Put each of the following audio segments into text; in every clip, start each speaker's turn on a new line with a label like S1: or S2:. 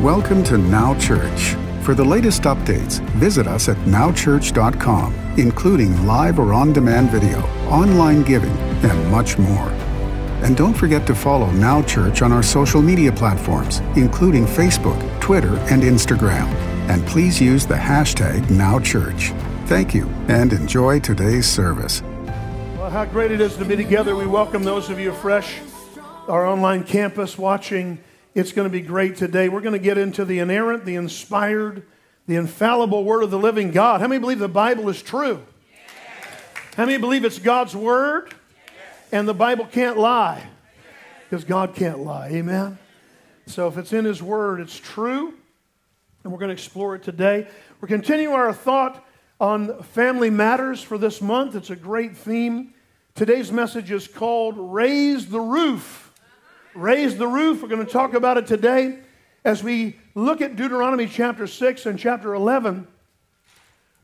S1: Welcome to Now Church. For the latest updates, visit us at nowchurch.com, including live or on demand video, online giving, and much more. And don't forget to follow Now Church on our social media platforms, including Facebook, Twitter, and Instagram. And please use the hashtag NowChurch. Thank you and enjoy today's service.
S2: Well, how great it is to be together. We welcome those of you fresh, our online campus watching it's going to be great today. We're going to get into the inerrant, the inspired, the infallible word of the living God. How many believe the Bible is true? Yes. How many believe it's God's word yes. and the Bible can't lie? Because God can't lie. Amen? So if it's in His word, it's true. And we're going to explore it today. We're continuing our thought on family matters for this month. It's a great theme. Today's message is called Raise the Roof raise the roof. We're going to talk about it today as we look at Deuteronomy chapter 6 and chapter 11.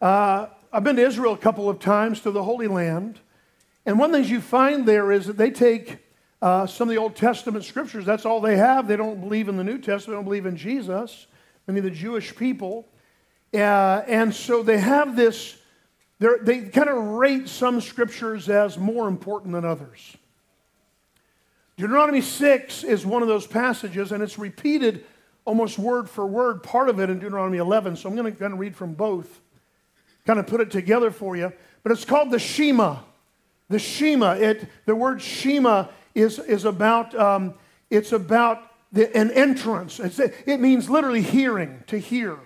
S2: Uh, I've been to Israel a couple of times to the Holy Land. And one of the things you find there is that they take uh, some of the Old Testament scriptures, that's all they have. They don't believe in the New Testament, they don't believe in Jesus, many of the Jewish people. Uh, and so they have this, they kind of rate some scriptures as more important than others. Deuteronomy 6 is one of those passages, and it's repeated almost word for word, part of it in Deuteronomy 11. So I'm going to kind of read from both, kind of put it together for you. But it's called the Shema. The Shema. It, the word Shema is, is about, um, it's about the, an entrance. It's, it means literally hearing, to hear.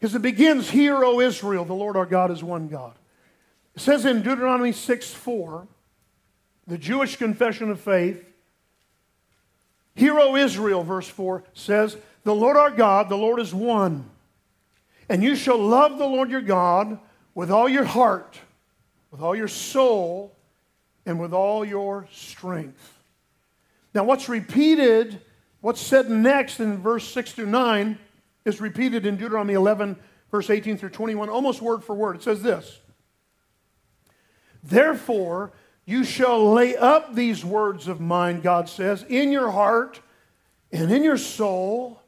S2: Because it begins, Hear, O Israel, the Lord our God is one God. It says in Deuteronomy 6 4, the Jewish confession of faith, Hear, O Israel, verse 4 says, The Lord our God, the Lord is one. And you shall love the Lord your God with all your heart, with all your soul, and with all your strength. Now, what's repeated, what's said next in verse 6 through 9, is repeated in Deuteronomy 11, verse 18 through 21, almost word for word. It says this Therefore, you shall lay up these words of mine, God says, in your heart and in your soul,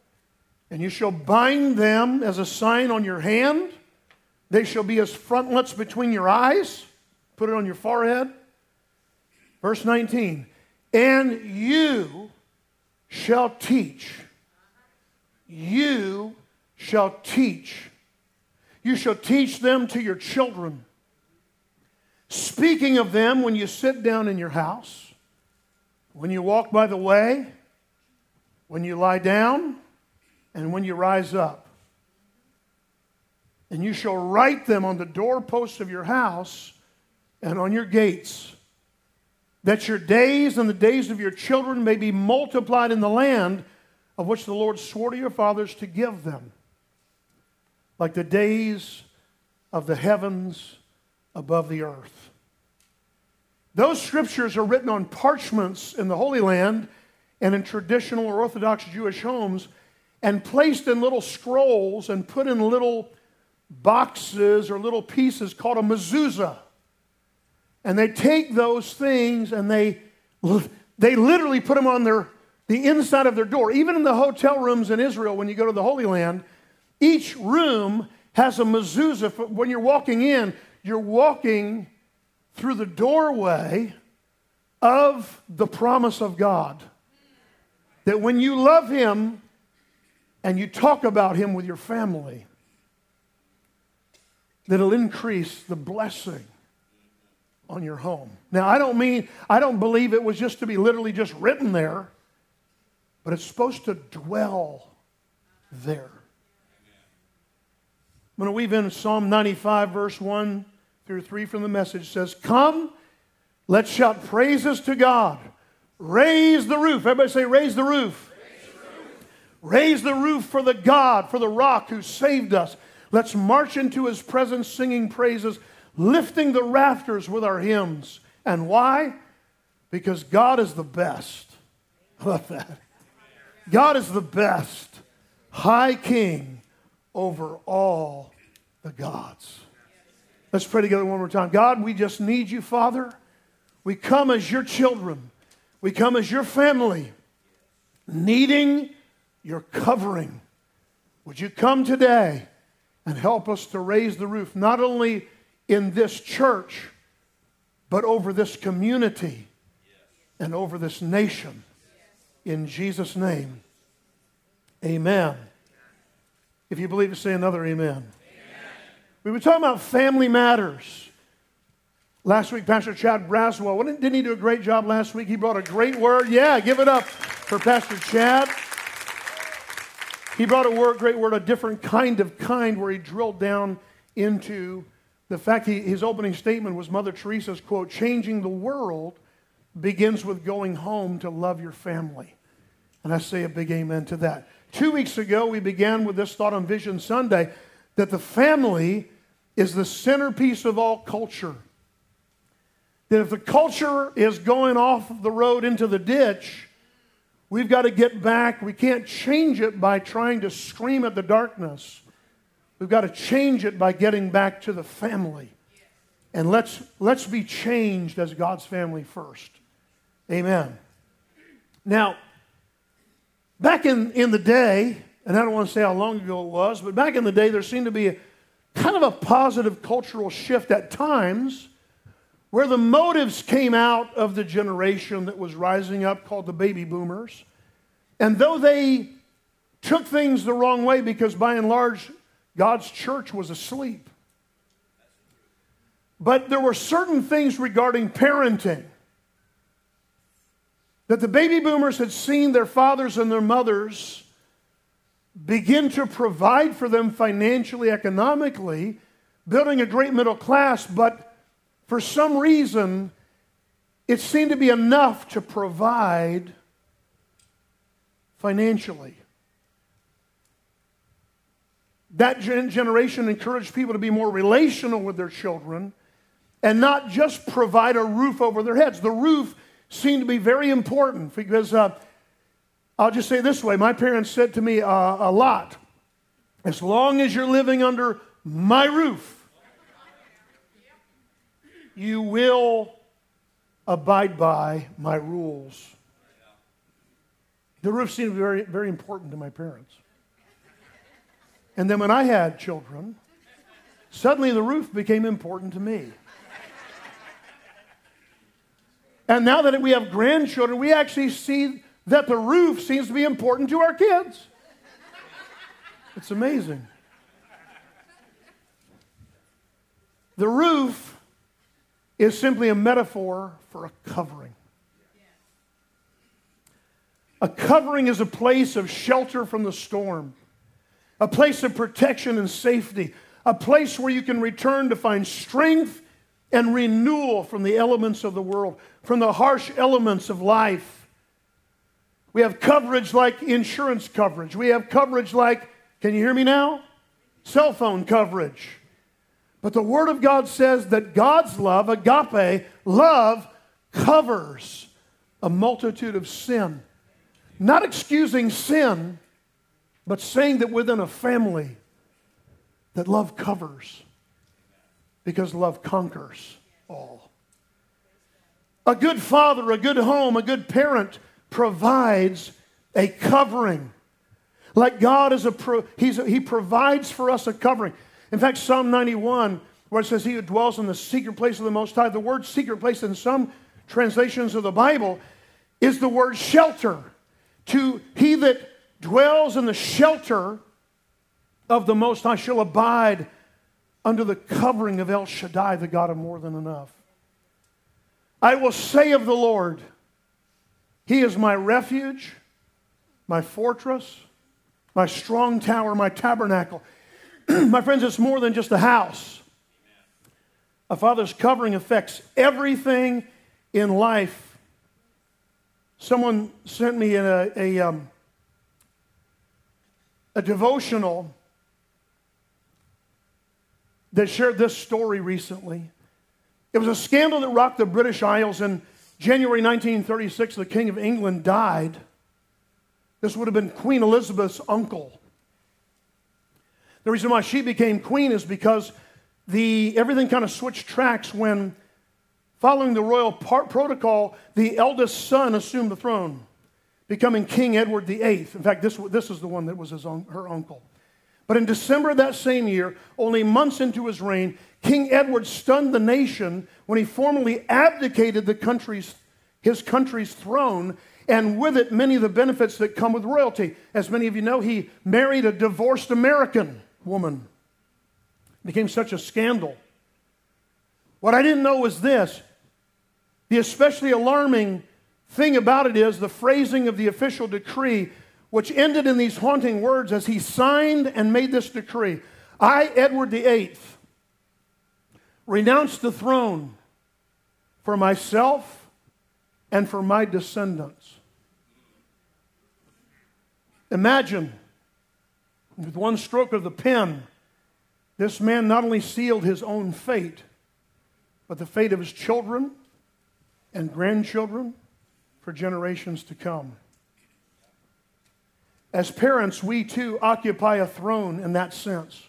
S2: and you shall bind them as a sign on your hand. They shall be as frontlets between your eyes. Put it on your forehead. Verse 19. And you shall teach. You shall teach. You shall teach them to your children Speaking of them when you sit down in your house, when you walk by the way, when you lie down, and when you rise up. And you shall write them on the doorposts of your house and on your gates, that your days and the days of your children may be multiplied in the land of which the Lord swore to your fathers to give them, like the days of the heavens above the earth. Those scriptures are written on parchments in the Holy Land and in traditional or Orthodox Jewish homes and placed in little scrolls and put in little boxes or little pieces called a mezuzah. And they take those things and they, they literally put them on their, the inside of their door. Even in the hotel rooms in Israel, when you go to the Holy Land, each room has a mezuzah. When you're walking in, you're walking through the doorway of the promise of God. That when you love Him and you talk about Him with your family, that it'll increase the blessing on your home. Now, I don't mean, I don't believe it was just to be literally just written there, but it's supposed to dwell there. I'm going to weave in Psalm 95, verse 1 through 3 from the message It says, Come, let's shout praises to God. Raise the roof. Everybody say, Raise the roof. Raise the roof, for the God, for the rock who saved us. Let's march into his presence singing praises, lifting the rafters with our hymns. And why? Because God is the best. I love that. God is the best, high king over all the gods. Let's pray together one more time. God, we just need you, Father. We come as your children, we come as your family, needing your covering. Would you come today and help us to raise the roof, not only in this church, but over this community and over this nation? In Jesus' name, amen. If you believe it, say another amen. amen. We were talking about family matters. Last week, Pastor Chad Braswell, didn't he do a great job last week? He brought a great word. Yeah, give it up for Pastor Chad. He brought a word, great word, a different kind of kind, where he drilled down into the fact he, his opening statement was Mother Teresa's quote, changing the world begins with going home to love your family. And I say a big amen to that. Two weeks ago, we began with this thought on Vision Sunday that the family is the centerpiece of all culture. That if the culture is going off the road into the ditch, we've got to get back. We can't change it by trying to scream at the darkness. We've got to change it by getting back to the family. And let's, let's be changed as God's family first. Amen. Now, Back in, in the day, and I don't want to say how long ago it was, but back in the day, there seemed to be a, kind of a positive cultural shift at times where the motives came out of the generation that was rising up called the baby boomers. And though they took things the wrong way because by and large, God's church was asleep. But there were certain things regarding parenting that the baby boomers had seen their fathers and their mothers begin to provide for them financially, economically, building a great middle class, but for some reason, it seemed to be enough to provide financially. That generation encouraged people to be more relational with their children and not just provide a roof over their heads. The roof seemed to be very important because uh, I'll just say this way my parents said to me uh, a lot as long as you're living under my roof, you will abide by my rules. The roof seemed very, very important to my parents. And then when I had children, suddenly the roof became important to me. And now that we have grandchildren, we actually see that the roof seems to be important to our kids. It's amazing. The roof is simply a metaphor for a covering. A covering is a place of shelter from the storm, a place of protection and safety, a place where you can return to find strength and renewal from the elements of the world, from the harsh elements of life. We have coverage like insurance coverage. We have coverage like, can you hear me now? Cell phone coverage. But the Word of God says that God's love, agape, love, covers a multitude of sin. Not excusing sin, but saying that within a family, that love covers because love conquers all. A good father, a good home, a good parent provides a covering. Like God is a, pro, he's a, he provides for us a covering. In fact, Psalm 91, where it says, He who dwells in the secret place of the Most High, the word secret place in some translations of the Bible is the word shelter. To he that dwells in the shelter of the Most High shall abide under the covering of El Shaddai, the God of more than enough. I will say of the Lord, He is my refuge, my fortress, my strong tower, my tabernacle. my friends, it's more than just a house. A father's covering affects everything in life. Someone sent me a, a, um, a devotional that shared this story recently. It was a scandal that rocked the British Isles in January 1936. The King of England died. This would have been Queen Elizabeth's uncle. The reason why she became queen is because the, everything kind of switched tracks when, following the royal protocol, the eldest son assumed the throne becoming King Edward VIII. In fact, this, this is the one that was his her uncle. But in December of that same year, only months into his reign, King Edward stunned the nation when he formally abdicated the country's, his country's throne and with it many of the benefits that come with royalty. As many of you know, he married a divorced American woman. It became such a scandal. What I didn't know was this the especially alarming thing about it is the phrasing of the official decree, which ended in these haunting words as he signed and made this decree I, Edward VIII, renounce the throne for myself and for my descendants. Imagine, with one stroke of the pen, this man not only sealed his own fate, but the fate of his children and grandchildren for generations to come. As parents, we too occupy a throne in that sense.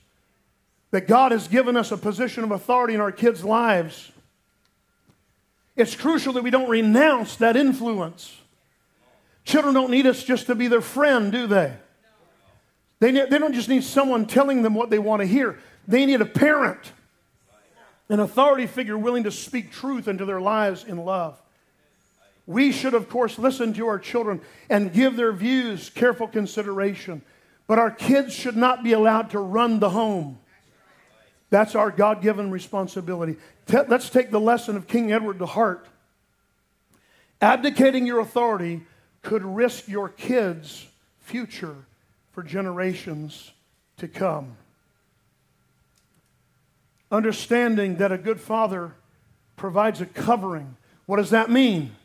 S2: That God has given us a position of authority in our kids' lives. It's crucial that we don't renounce that influence. Children don't need us just to be their friend, do they? They, they don't just need someone telling them what they want to hear, they need a parent, an authority figure willing to speak truth into their lives in love. We should, of course, listen to our children and give their views careful consideration. But our kids should not be allowed to run the home. That's our God given responsibility. Let's take the lesson of King Edward to heart. Abdicating your authority could risk your kids' future for generations to come. Understanding that a good father provides a covering. What does that mean?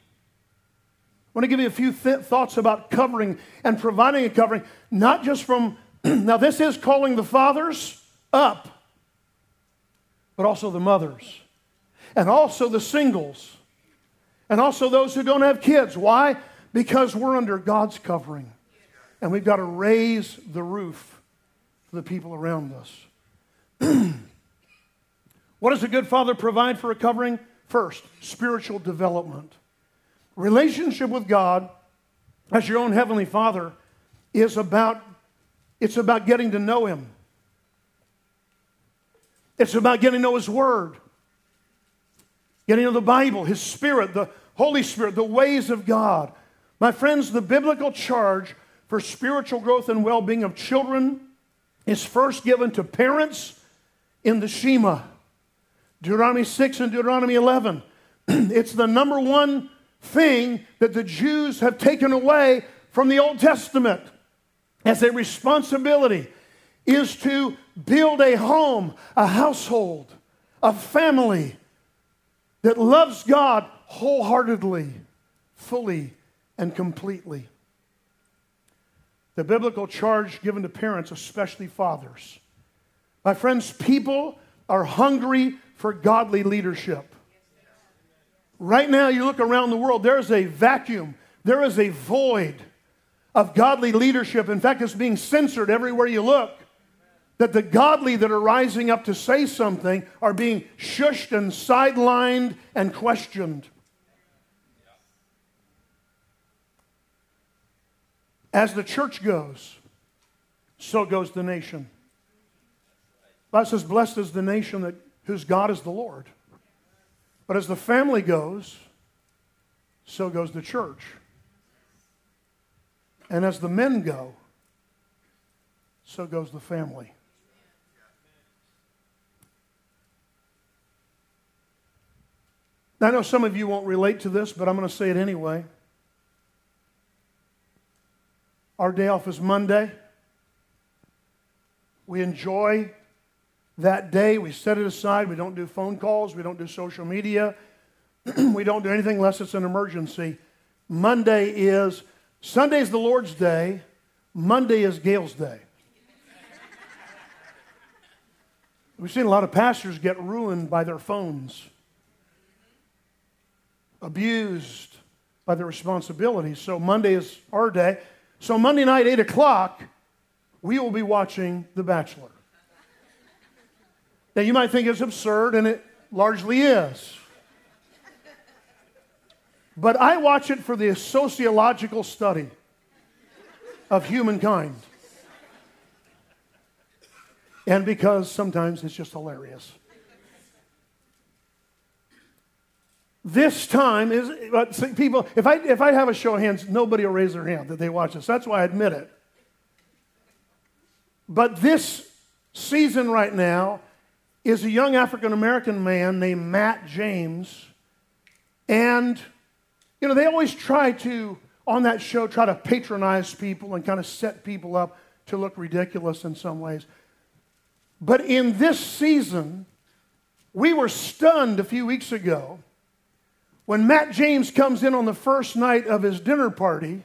S2: I want to give you a few th- thoughts about covering and providing a covering, not just from, now, this is calling the fathers up, but also the mothers, and also the singles, and also those who don't have kids. Why? Because we're under God's covering. And we've got to raise the roof for the people around us. what does a good father provide for a covering? First, spiritual development. Relationship with God as your own heavenly father is about it's about getting to know him. It's about getting to know his word. Getting to know the Bible, his spirit, the Holy Spirit, the ways of God. My friends, the biblical charge for spiritual growth and well being of children is first given to parents in the Shema. Deuteronomy 6 and Deuteronomy 11. it's the number one thing that the Jews have taken away from the Old Testament as a responsibility is to build a home, a household, a family that loves God wholeheartedly, fully, and completely. The biblical charge given to parents, especially fathers. My friends, people are hungry for godly leadership. Right now, you look around the world, there is a vacuum, there is a void of godly leadership. In fact, it's being censored everywhere you look. That the godly that are rising up to say something are being shushed and sidelined and questioned. As the church goes, so goes the nation. God says, Blessed is the nation that, whose God is the Lord. But as the family goes, so goes the church. And as the men go, so goes the family. Now, I know some of you won't relate to this, but I'm going to say it anyway. Our day off is Monday. We enjoy that day. We set it aside. We don't do phone calls. We don't do social media. we don't do anything unless it's an emergency. Monday is, Sunday is the Lord's day. Monday is Gail's day. We've seen a lot of pastors get ruined by their phones, abused by their responsibilities. So Monday is our day. So Monday night, 8 o'clock, we will be watching The Bachelor. Now, you might think it's absurd, and it largely is. But I watch it for the sociological study. of humankind. And because sometimes it's just hilarious. This time is, but people, if I, if I have a show of hands, nobody will raise their hand that they watch this. That's why I admit it. But this season right now is a young African American man named Matt James. And, you know, they always try to, on that show, try to patronize people and kind of set people up to look ridiculous in some ways. But in this season, we were stunned a few weeks ago when Matt James comes in on the first night of his dinner party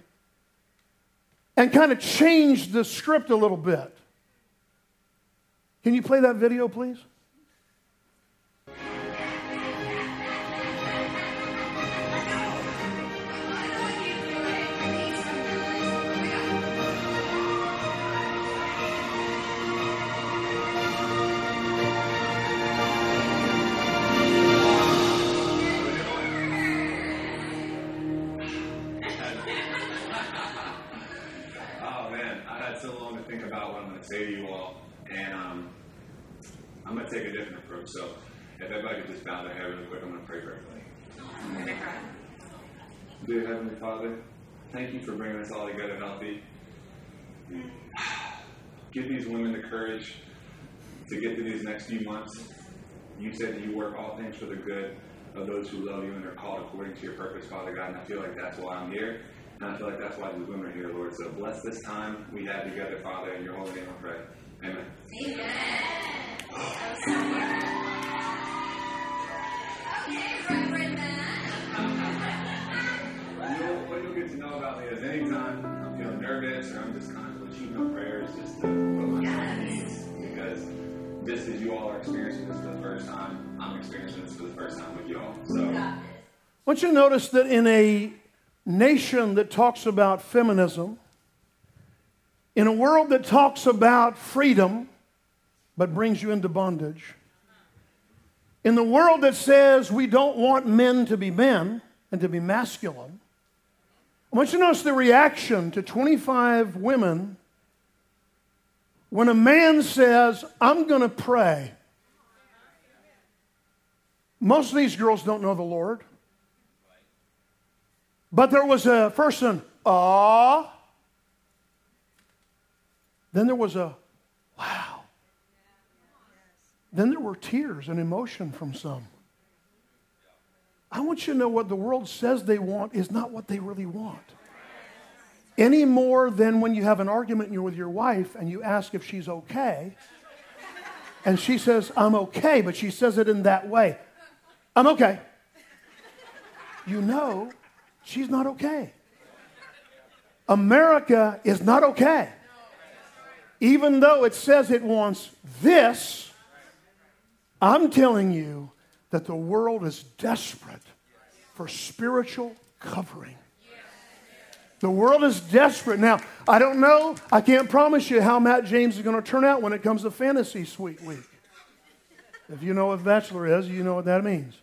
S2: and kind of changed the script a little bit. Can you play that video, please?
S3: So if everybody could just bow their head really quick, I'm going to pray for everybody. Dear Heavenly Father, thank you for bringing us all together healthy. Give these women the courage to get through these next few months. You said that you work all things for the good of those who love you and are called according to your purpose, Father God. And I feel like that's why I'm here. And I feel like that's why these women are here, Lord. So bless this time we have together, Father. In your holy name I pray. What you'll get to know about me is anytime I'm feeling nervous or I'm just constantly cheating on prayers just to put my yes. because just as you all are experiencing this for the first time, I'm experiencing this for the first time with you all. So I
S2: you to notice that in a nation that talks about feminism, in a world that talks about freedom but brings you into bondage, in the world that says we don't want men to be men and to be masculine, I want you to notice the reaction to 25 women when a man says, I'm going to pray. Most of these girls don't know the Lord. But there was a person, ah. Then there was a, wow. Then there were tears and emotion from some. I want you to know what the world says they want is not what they really want. Any more than when you have an argument and you're with your wife and you ask if she's okay, and she says, I'm okay, but she says it in that way I'm okay. You know she's not okay. America is not okay. Even though it says it wants this, I'm telling you that the world is desperate for spiritual covering. The world is desperate. Now, I don't know, I can't promise you how Matt James is going to turn out when it comes to Fantasy Suite Week. If you know what Bachelor is, you know what that means.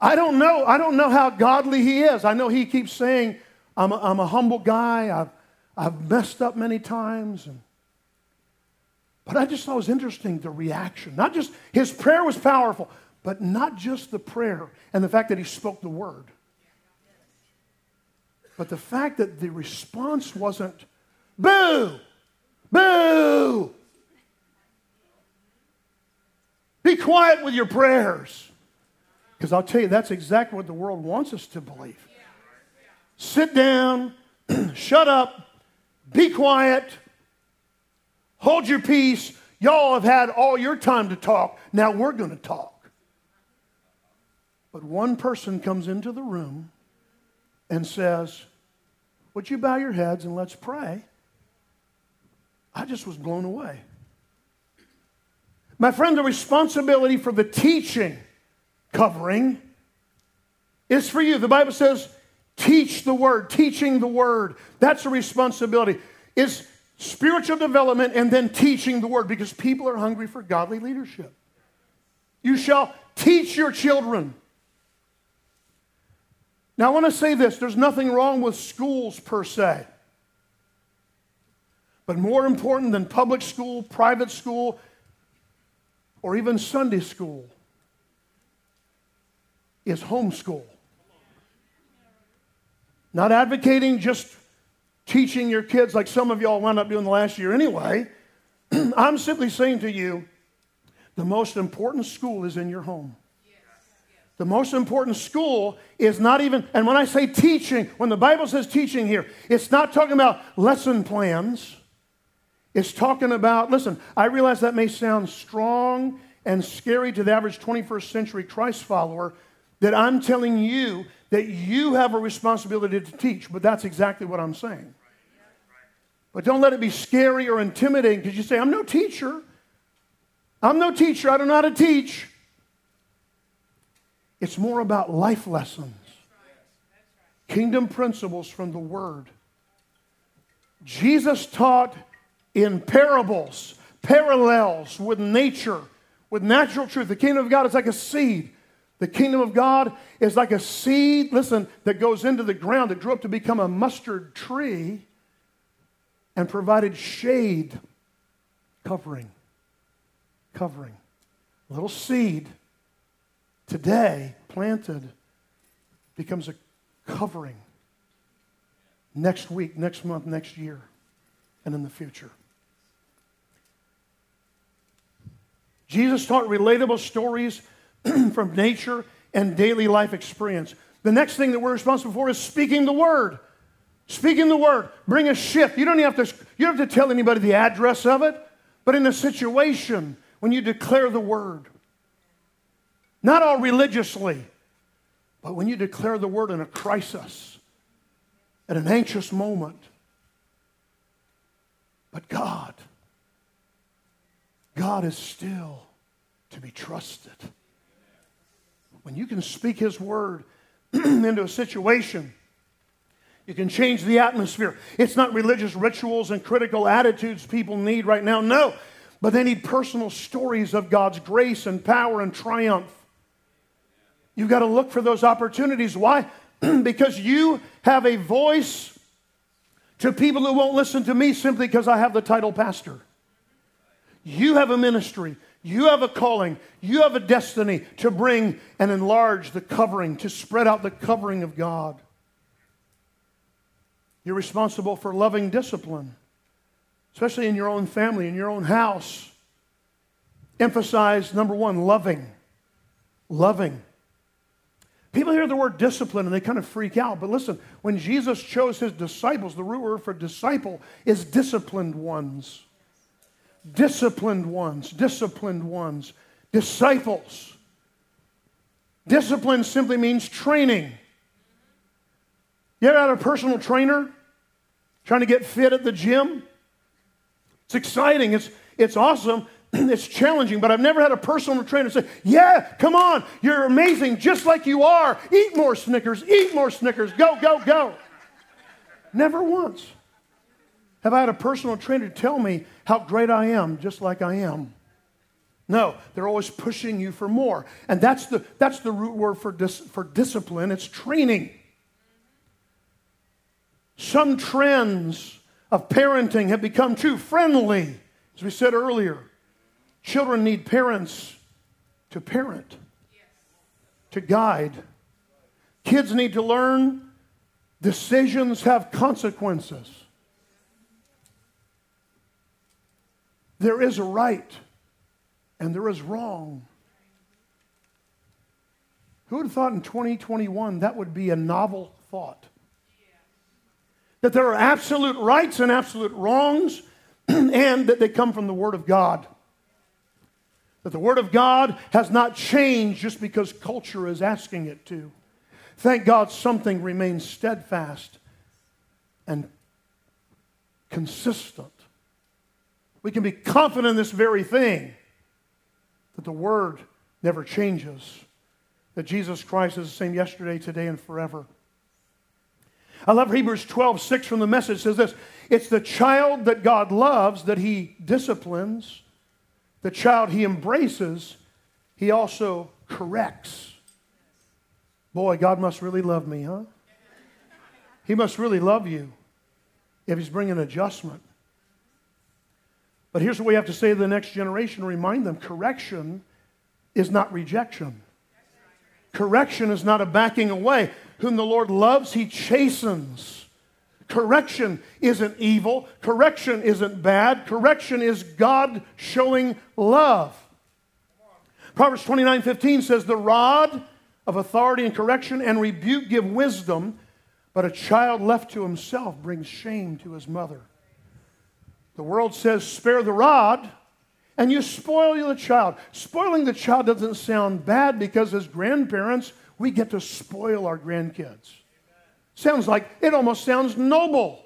S2: I don't know. I don't know how godly he is. I know he keeps saying, I'm a, I'm a humble guy. I've, I've messed up many times. And but I just thought it was interesting the reaction. Not just his prayer was powerful, but not just the prayer and the fact that he spoke the word. But the fact that the response wasn't boo, boo. Be quiet with your prayers. Because I'll tell you, that's exactly what the world wants us to believe. Sit down, shut up, be quiet, Hold your peace. Y'all have had all your time to talk. Now we're going to talk. But one person comes into the room and says, Would you bow your heads and let's pray? I just was blown away. My friend, the responsibility for the teaching covering is for you. The Bible says, teach the word, teaching the word. That's a responsibility. Is spiritual development, and then teaching the word because people are hungry for godly leadership. You shall teach your children. Now, I want to say this there's nothing wrong with schools per se. But more important than public school, private school, or even Sunday school is homeschool. Not advocating just teaching your kids like some of y'all wound up doing the last year anyway. I'm simply saying to you the most important school is in your home. The most important school is not even, and when I say teaching, when the Bible says teaching here, it's not talking about lesson plans. It's talking about, listen, I realize that may sound strong and scary to the average 21st century Christ follower, that I'm telling you that you have a responsibility to teach, but that's exactly what I'm saying. But don't let it be scary or intimidating because you say, I'm no teacher. I'm no teacher. I don't know how to teach. It's more about life lessons, kingdom principles from the Word. Jesus taught in parables, parallels with nature, with natural truth. The kingdom of God is like a seed. The kingdom of God is like a seed, listen, that goes into the ground that grew up to become a mustard tree and provided shade, covering, covering. A little seed today planted becomes a covering next week, next month, next year, and in the future. Jesus taught relatable stories from nature and daily life experience. The next thing that we're responsible for is speaking the word. Speaking the word. Bring a shift. You don't have to, you don't have to tell anybody the address of it, but in a situation when you declare the word. Not all religiously, but when you declare the word in a crisis, at an anxious moment. But God, God is still to be trusted. When you can speak His word into a situation, you can change the atmosphere. It's not religious rituals and critical attitudes people need right now. No, but they need personal stories of God's grace and power and triumph. You've got to look for those opportunities. Why? because you have a voice to people who won't listen to me simply because I have the title pastor. You have a ministry. You have a calling. You have a destiny to bring and enlarge the covering, to spread out the covering of God. You're responsible for loving discipline, especially in your own family, in your own house. Emphasize number one, loving. Loving. People hear the word discipline and they kind of freak out. But listen, when Jesus chose his disciples, the root word for disciple is disciplined ones disciplined ones, disciplined ones, disciples. Discipline simply means training. You ever had a personal trainer trying to get fit at the gym? It's exciting, it's, it's awesome, it's challenging, but I've never had a personal trainer say, Yeah, come on, you're amazing just like you are. Eat more Snickers, eat more Snickers, go, go, go. Never once. Have I had a personal trainer tell me how great I am, just like I am? No, they're always pushing you for more. And that's the, that's the root word for, dis, for discipline it's training. Some trends of parenting have become too friendly, as we said earlier. Children need parents to parent, to guide. Kids need to learn decisions have consequences. There is a right and there is wrong. Who would have thought in 2021 that would be a novel thought? That there are absolute rights and absolute wrongs, and that they come from the Word of God. That the Word of God has not changed just because culture is asking it to. Thank God something remains steadfast and consistent. We can be confident in this very thing that the Word never changes, that Jesus Christ is the same yesterday, today, and forever. I love Hebrews 12, 6 from the message says this It's the child that God loves that he disciplines, the child he embraces, he also corrects. Boy, God must really love me, huh? He must really love you if he's bringing adjustment But here's what we have to say to the next generation remind them correction is not rejection. Correction is not a backing away. Whom the Lord loves, he chastens. Correction isn't evil. Correction isn't bad. Correction is God showing love. Proverbs 29 15 says, The rod of authority and correction and rebuke give wisdom, but a child left to himself brings shame to his mother. The world says, Spare the rod, and you spoil the child. Spoiling the child doesn't sound bad because as grandparents, we get to spoil our grandkids. Sounds like it almost sounds noble.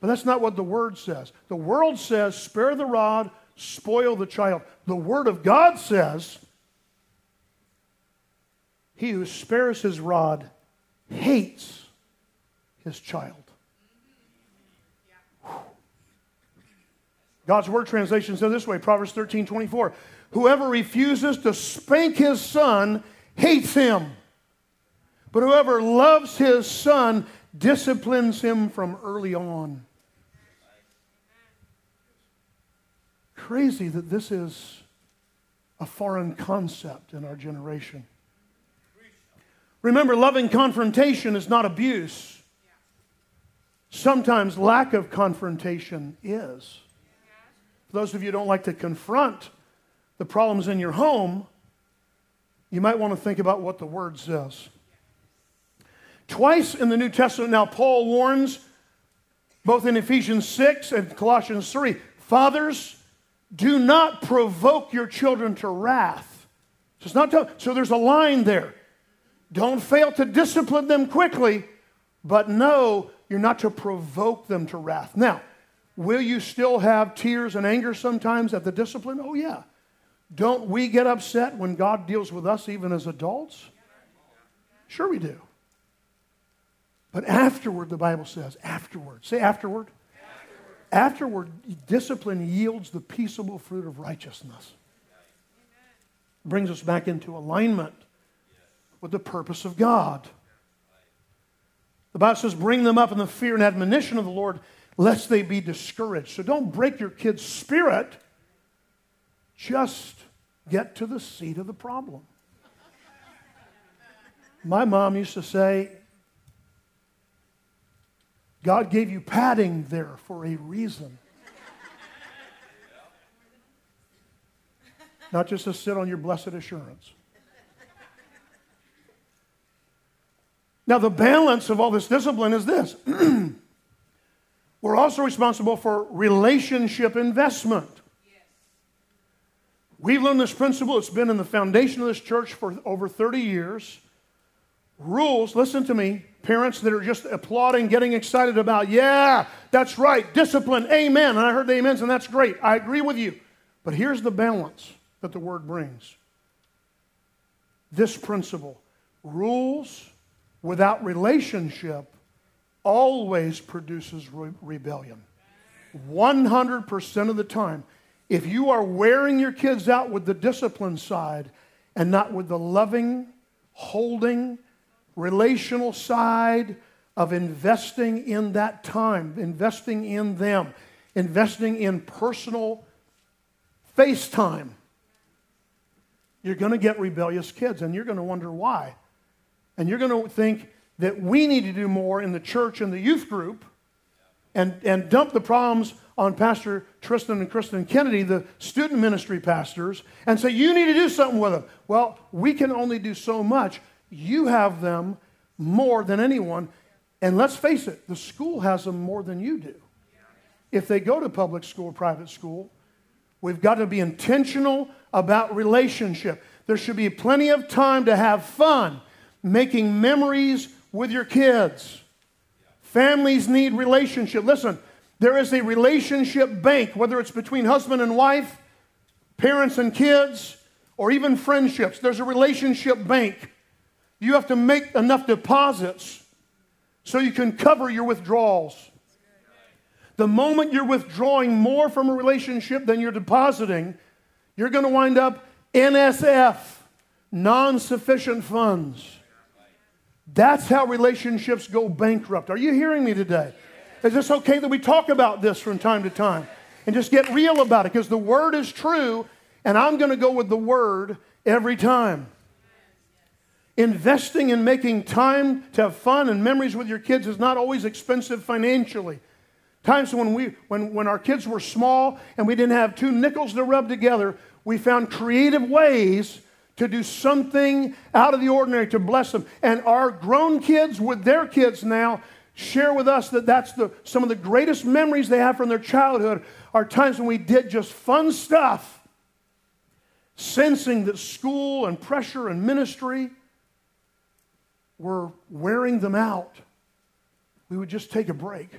S2: But that's not what the word says. The world says, spare the rod, spoil the child. The word of God says, he who spares his rod hates his child. God's word translation says this way Proverbs 13 24. Whoever refuses to spank his son hates him. But whoever loves his son disciplines him from early on. Crazy that this is a foreign concept in our generation. Remember, loving confrontation is not abuse. Sometimes lack of confrontation is. For those of you who don't like to confront the problems in your home, you might want to think about what the word says. Twice in the New Testament, now Paul warns, both in Ephesians 6 and Colossians 3, fathers, do not provoke your children to wrath. So, it's not to, so there's a line there. Don't fail to discipline them quickly, but no, you're not to provoke them to wrath. Now, will you still have tears and anger sometimes at the discipline? Oh, yeah. Don't we get upset when God deals with us even as adults? Sure, we do. But afterward, the Bible says, afterward. Say afterward. Afterward, discipline yields the peaceable fruit of righteousness. Brings us back into alignment with the purpose of God. The Bible says, bring them up in the fear and admonition of the Lord, lest they be discouraged. So don't break your kid's spirit. Just get to the seat of the problem. My mom used to say, God gave you padding there for a reason. Not just to sit on your blessed assurance. Now, the balance of all this discipline is this we're also responsible for relationship investment. We've learned this principle, it's been in the foundation of this church for over 30 years. Rules, listen to me, parents that are just applauding, getting excited about, yeah, that's right, discipline, amen. And I heard the amens, and that's great. I agree with you. But here's the balance that the word brings this principle rules without relationship always produces re- rebellion. 100% of the time. If you are wearing your kids out with the discipline side and not with the loving, holding, relational side of investing in that time, investing in them, investing in personal face time, you're going to get rebellious kids and you're going to wonder why. And you're going to think that we need to do more in the church and the youth group and, and dump the problems on Pastor Tristan and Kristen Kennedy, the student ministry pastors, and say, you need to do something with them. Well, we can only do so much. You have them more than anyone. And let's face it, the school has them more than you do. If they go to public school or private school, we've got to be intentional about relationship. There should be plenty of time to have fun making memories with your kids. Families need relationship. Listen, there is a relationship bank, whether it's between husband and wife, parents and kids, or even friendships. There's a relationship bank. You have to make enough deposits so you can cover your withdrawals. The moment you're withdrawing more from a relationship than you're depositing, you're going to wind up NSF, non sufficient funds. That's how relationships go bankrupt. Are you hearing me today? Is this okay that we talk about this from time to time? and just get real about it because the word is true, and I'm going to go with the word every time. Investing in making time to have fun and memories with your kids is not always expensive financially. Times when, we, when, when our kids were small and we didn't have two nickels to rub together, we found creative ways to do something out of the ordinary to bless them. And our grown kids with their kids now share with us that that's the, some of the greatest memories they have from their childhood are times when we did just fun stuff, sensing that school and pressure and ministry were wearing them out. We would just take a break.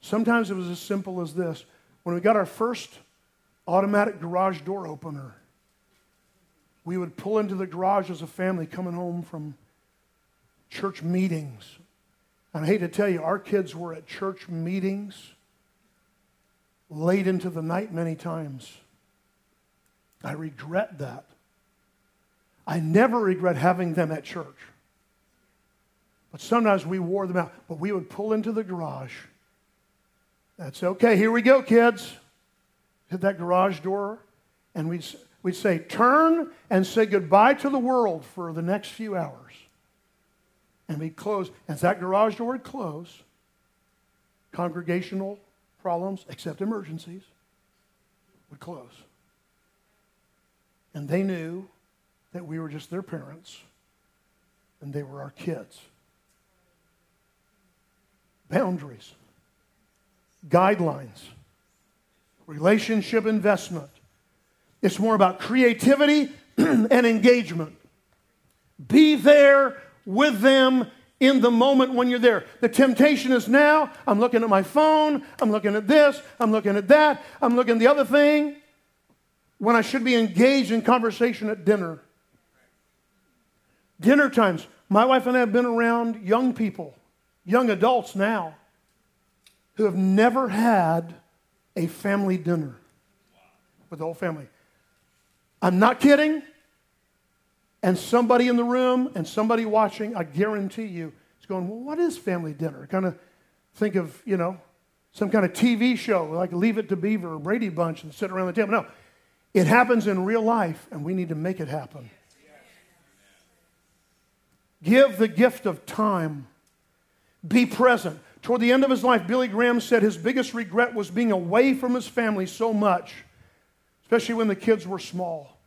S2: Sometimes it was as simple as this. When we got our first automatic garage door opener, we would pull into the garage as a family coming home from church meetings. And I hate to tell you, our kids were at church meetings late into the night many times. I regret that. I never regret having them at church. But sometimes we wore them out. But we would pull into the garage that's okay. Here we go, kids. Hit that garage door, and we'd, we'd say, Turn and say goodbye to the world for the next few hours. And we'd close. As that garage door would close, congregational problems, except emergencies, would close. And they knew that we were just their parents and they were our kids. Boundaries guidelines, relationship investment. It's more about creativity and engagement. Be there with them in the moment when you're there. The temptation is now, I'm looking at my phone, I'm looking at this, I'm looking at that, I'm looking at the other thing, when I should be engaged in conversation at dinner. Dinner times. My wife and I have been around young people, young adults now, who have never had a family dinner with the whole family. I'm not kidding. And somebody in the room and somebody watching, I guarantee you, is going, Well, what is family dinner? Kind of think of, you know, some kind of TV show like Leave It to Beaver or Brady Bunch and sit around the table. No, it happens in real life, and we need to make it happen. Give the gift of time. Be present. Toward the end of his life, Billy Graham said his biggest regret was being away from his family so much, especially when the kids were small.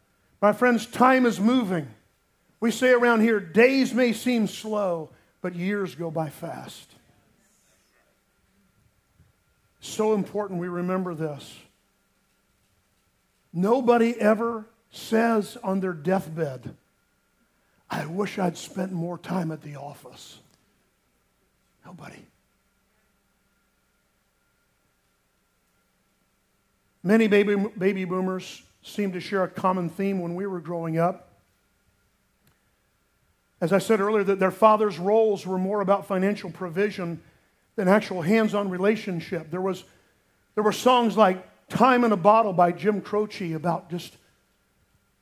S2: My friends, time is moving. We say around here, days may seem slow, but years go by fast. So important we remember this. Nobody ever says on their deathbed, I wish I'd spent more time at the office. Nobody. Many baby, baby boomers seem to share a common theme when we were growing up. As I said earlier, that their father's roles were more about financial provision than actual hands on relationship. There, was, there were songs like Time in a Bottle by Jim Croce about just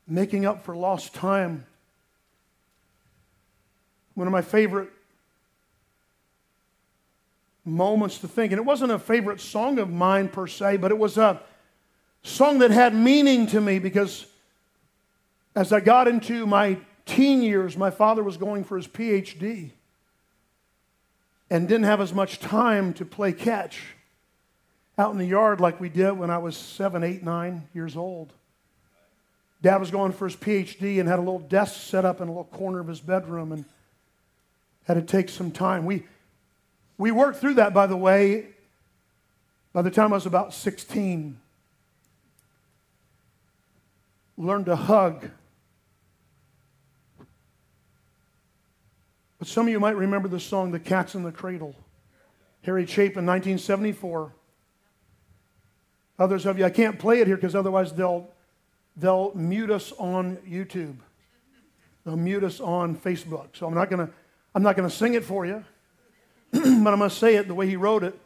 S2: making up for lost time. One of my favorite moments to think, and it wasn't a favorite song of mine per se, but it was a song that had meaning to me because as I got into my teen years, my father was going for his PhD and didn't have as much time to play catch out in the yard like we did when I was seven, eight, nine years old. Dad was going for his PhD and had a little desk set up in a little corner of his bedroom and had to take some time. We, we worked through that, by the way, by the time I was about 16 learn to hug. But some of you might remember the song, The Cat's in the Cradle. Harry Chapin, 1974. Others of you, I can't play it here because otherwise they'll, they'll mute us on YouTube. They'll mute us on Facebook. So I'm not going to I'm not going to sing it for you, but I'm going to say it the way he wrote it.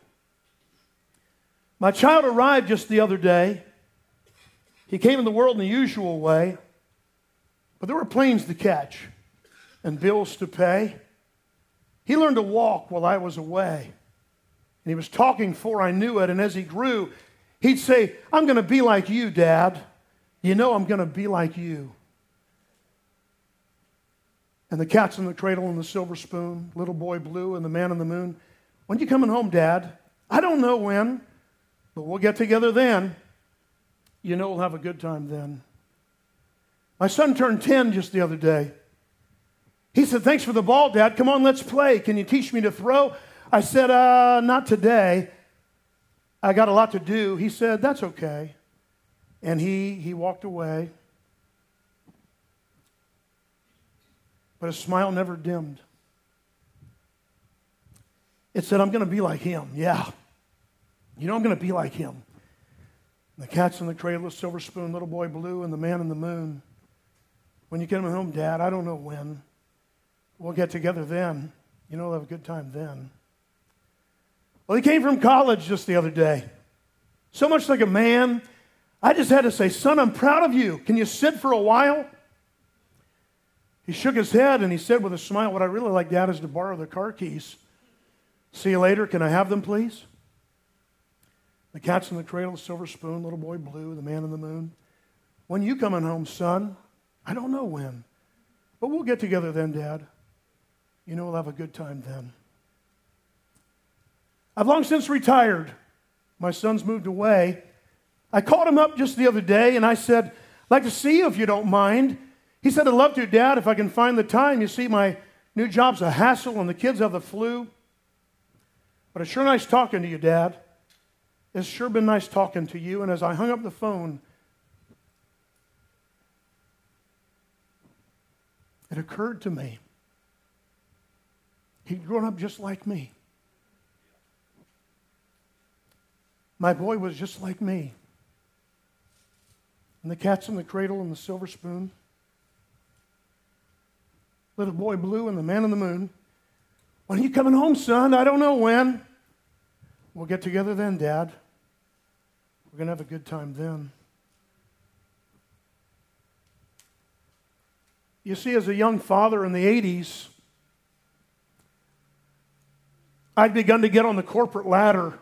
S2: My child arrived just the other day. He came in the world in the usual way, but there were planes to catch and bills to pay. He learned to walk while I was away. And he was talking before I knew it. And as he grew, he'd say, I'm going to be like you, Dad. You know, I'm going to be like you. And the cat's in the cradle and the silver spoon, little boy blue and the man in the moon. When you coming home, Dad? I don't know when, but we'll get together then. You know, we'll have a good time then. My son turned 10 just the other day. He said, Thanks for the ball, Dad. Come on, let's play. Can you teach me to throw? I said, uh, Not today. I got a lot to do. He said, That's okay. And he, he walked away. But his smile never dimmed. It said, I'm going to be like him. Yeah. You know, I'm going to be like him. The cat's in the cradle, silver spoon, little boy blue, and the man in the moon. When you get him home, Dad, I don't know when. We'll get together then. You know, we'll have a good time then. Well, he came from college just the other day. So much like a man. I just had to say, Son, I'm proud of you. Can you sit for a while? He shook his head and he said with a smile, What I really like, Dad, is to borrow the car keys. See you later. Can I have them, please? The cat's in the cradle, the silver spoon, little boy blue, the man in the moon. When you coming home, son? I don't know when. But we'll get together then, Dad. You know we'll have a good time then. I've long since retired. My son's moved away. I called him up just the other day and I said, I'd like to see you if you don't mind. He said, I'd love to, Dad, if I can find the time. You see, my new job's a hassle and the kids have the flu. But it's sure nice talking to you, Dad. It's sure been nice talking to you. And as I hung up the phone, it occurred to me he'd grown up just like me. My boy was just like me. And the cat's in the cradle and the silver spoon. Little boy blue and the man in the moon. When are you coming home, son? I don't know when. We'll get together then, Dad. We're going to have a good time then. You see, as a young father in the 80s, I'd begun to get on the corporate ladder,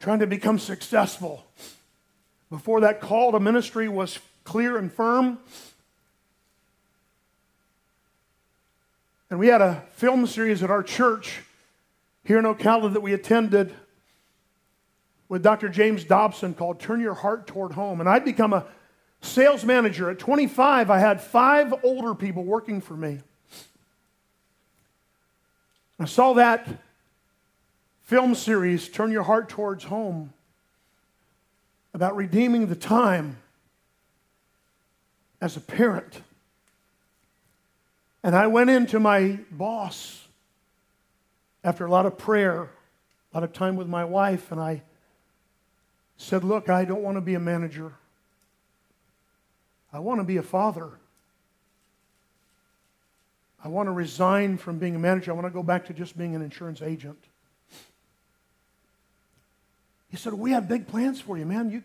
S2: trying to become successful. Before that call to ministry was clear and firm, And we had a film series at our church here in Ocala that we attended with Dr. James Dobson called Turn Your Heart Toward Home. And I'd become a sales manager. At 25, I had five older people working for me. I saw that film series, Turn Your Heart Towards Home, about redeeming the time as a parent and I went into my boss after a lot of prayer, a lot of time with my wife, and I said, Look, I don't want to be a manager. I want to be a father. I want to resign from being a manager. I want to go back to just being an insurance agent. He said, We have big plans for you, man. You,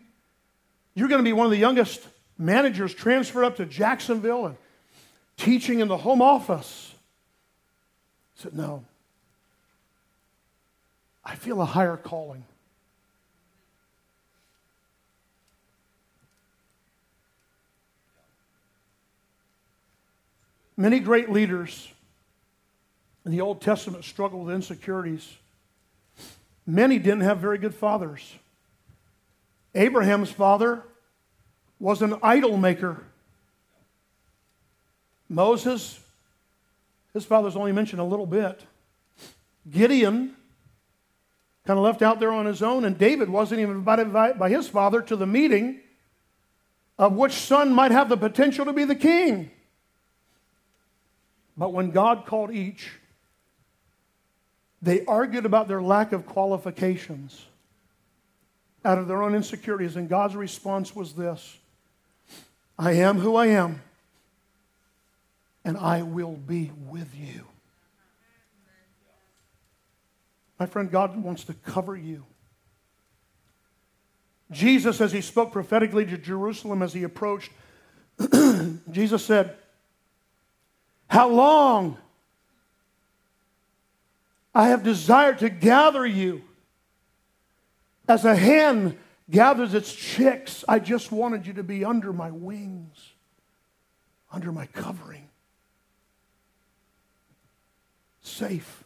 S2: you're going to be one of the youngest managers transferred up to Jacksonville. And teaching in the home office. I said, No. I feel a higher calling. Many great leaders in the Old Testament struggled with insecurities. Many didn't have very good fathers. Abraham's father was an idol maker. Moses, his father's only mentioned a little bit. Gideon, kind of left out there on his own, and David wasn't even invited by his father to the meeting of which son might have the potential to be the king. But when God called each, they argued about their lack of qualifications out of their own insecurities, and God's response was this I am who I am and I will be with you. My friend, God wants to cover you. Jesus, as he spoke prophetically to Jerusalem as he approached, Jesus said, How long? I have desired to gather you as a hen gathers its chicks. I just wanted you to be under my wings, under my covering, safe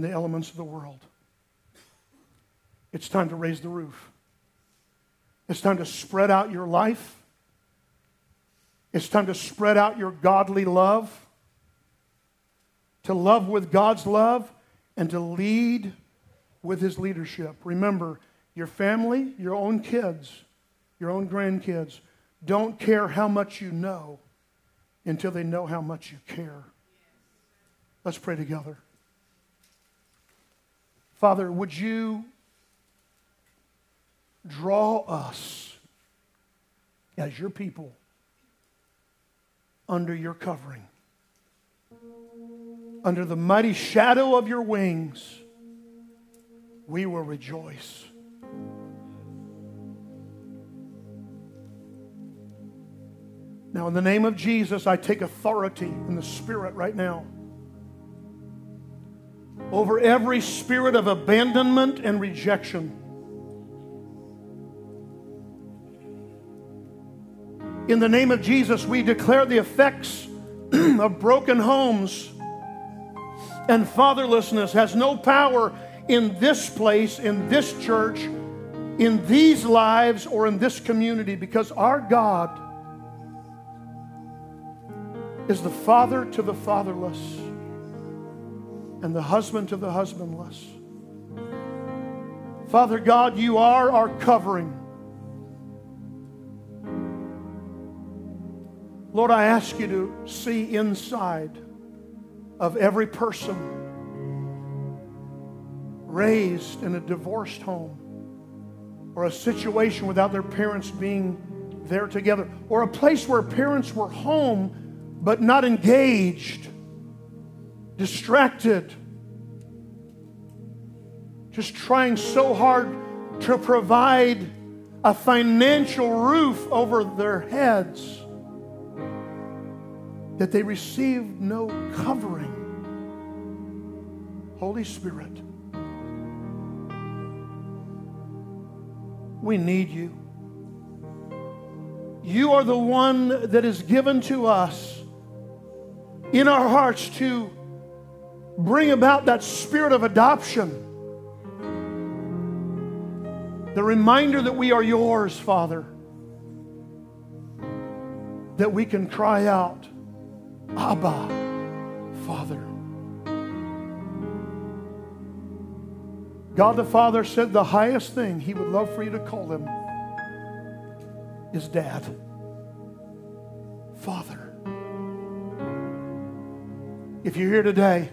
S2: the elements of the world. It's time to raise the roof. It's time to spread out your life. It's time to spread out your godly love to love with God's love, and to lead with His leadership. Remember, your family, your own kids, your own grandkids don't care how much you know until they know how much you care. Let's pray together. Father, would you draw us as your people under your covering? under the mighty shadow of your wings, we will rejoice. Now, in the name of Jesus, I take authority in the Spirit right now over every spirit of abandonment and rejection. In the name of Jesus, we declare the effects of broken homes and fatherlessness has no power in this place, in this church, in these lives, or in this community because our God is the father to the fatherless and the husband to the husbandless. Father God, you are our covering. Lord, I ask you to see inside of every person raised in a divorced home or a situation without their parents being there together or a place where parents were home but not engaged, distracted, just trying so hard to provide a financial roof over their heads that they received no covering. Holy Spirit, we need you. You are the one that is given to us in our hearts to bring about that spirit of adoption. The reminder that we are yours, Father. That we can cry out, Abba, Father. God the Father said the highest thing He would love for you to call Him is Dad, Father. If you're here today,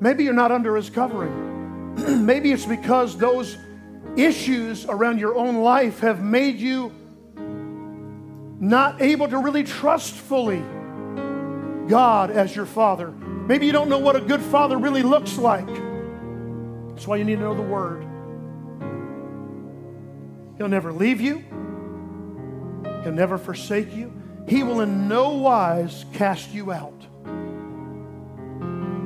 S2: maybe you're not under His covering. maybe it's because those issues around your own life have made you not able to really trust fully God as your father. Maybe you don't know what a good father really looks like. That's why you need to know the Word. He'll never leave you, He'll never forsake you. He will in no wise cast you out.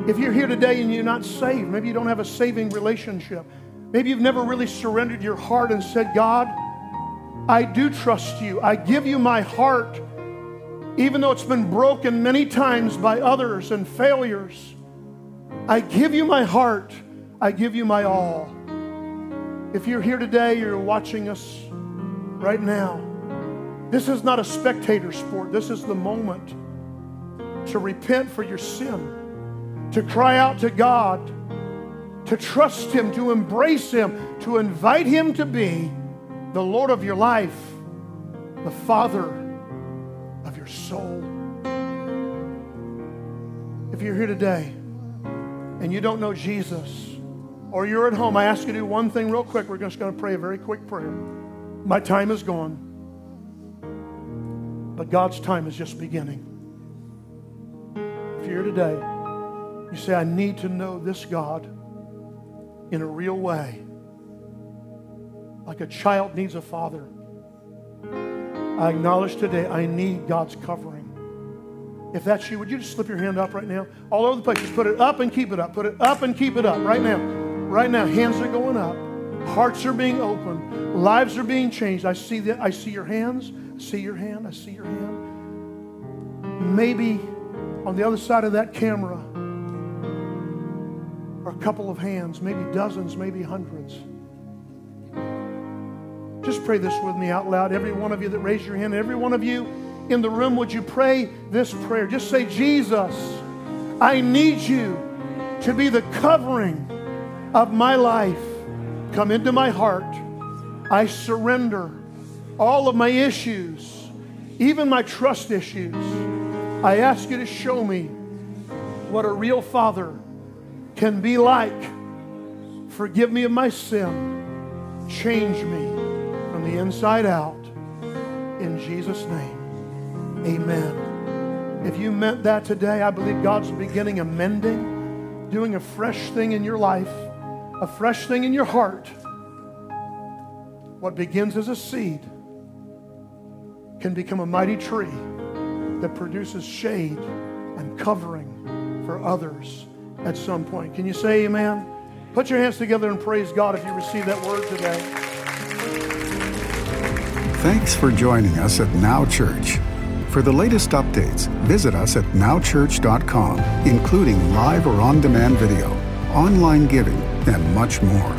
S2: If you're here today and you're not saved, maybe you don't have a saving relationship, maybe you've never really surrendered your heart and said, God, I do trust you. I give you my heart, even though it's been broken many times by others and failures. I give you my heart. I give you my all. If you're here today, you're watching us right now. This is not a spectator sport. This is the moment to repent for your sin, to cry out to God, to trust Him, to embrace Him, to invite Him to be the Lord of your life, the Father of your soul. If you're here today and you don't know Jesus, or you're at home, I ask you to do one thing real quick. We're just going to pray a very quick prayer. My time is gone, but God's time is just beginning. If you're here today, you say, I need to know this God in a real way like a child needs a father. I acknowledge today I need God's covering. If that's you, would you just slip your hand up right now? All over the place. Just put it up and keep it up. Put it up and keep it up right now. Right now, hands are going up. Hearts are being opened. Lives are being changed. I see that. I see your hands. I see your hand. I see your hand. Maybe on the other side of that camera are a couple of hands, maybe dozens, maybe hundreds. Just pray this with me out loud. Every one of you that raised your hand, every one of you in the room, would you pray this prayer? Just say, Jesus, I need you to be the covering of my life. Come into my heart. I surrender all of my issues, even my trust issues. I ask you to show me what a real father can be like. Forgive me of my sin. Change me from the inside out. In Jesus' name. Amen. If you meant that today, I believe God's beginning amending, doing a fresh thing in your life, a fresh thing in your heart. What begins as a seed can become a mighty tree that produces shade and covering for others at some point. Can you say amen? Put your hands together and praise God if you receive that word today.
S1: Thanks for joining us at Now Church. For the latest updates, visit us at nowchurch.com, including live or on demand video, online giving, and much more.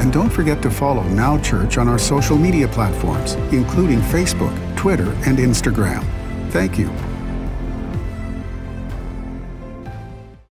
S1: And don't forget to follow Now Church on our social media platforms, including Facebook, Twitter, and Instagram. Thank you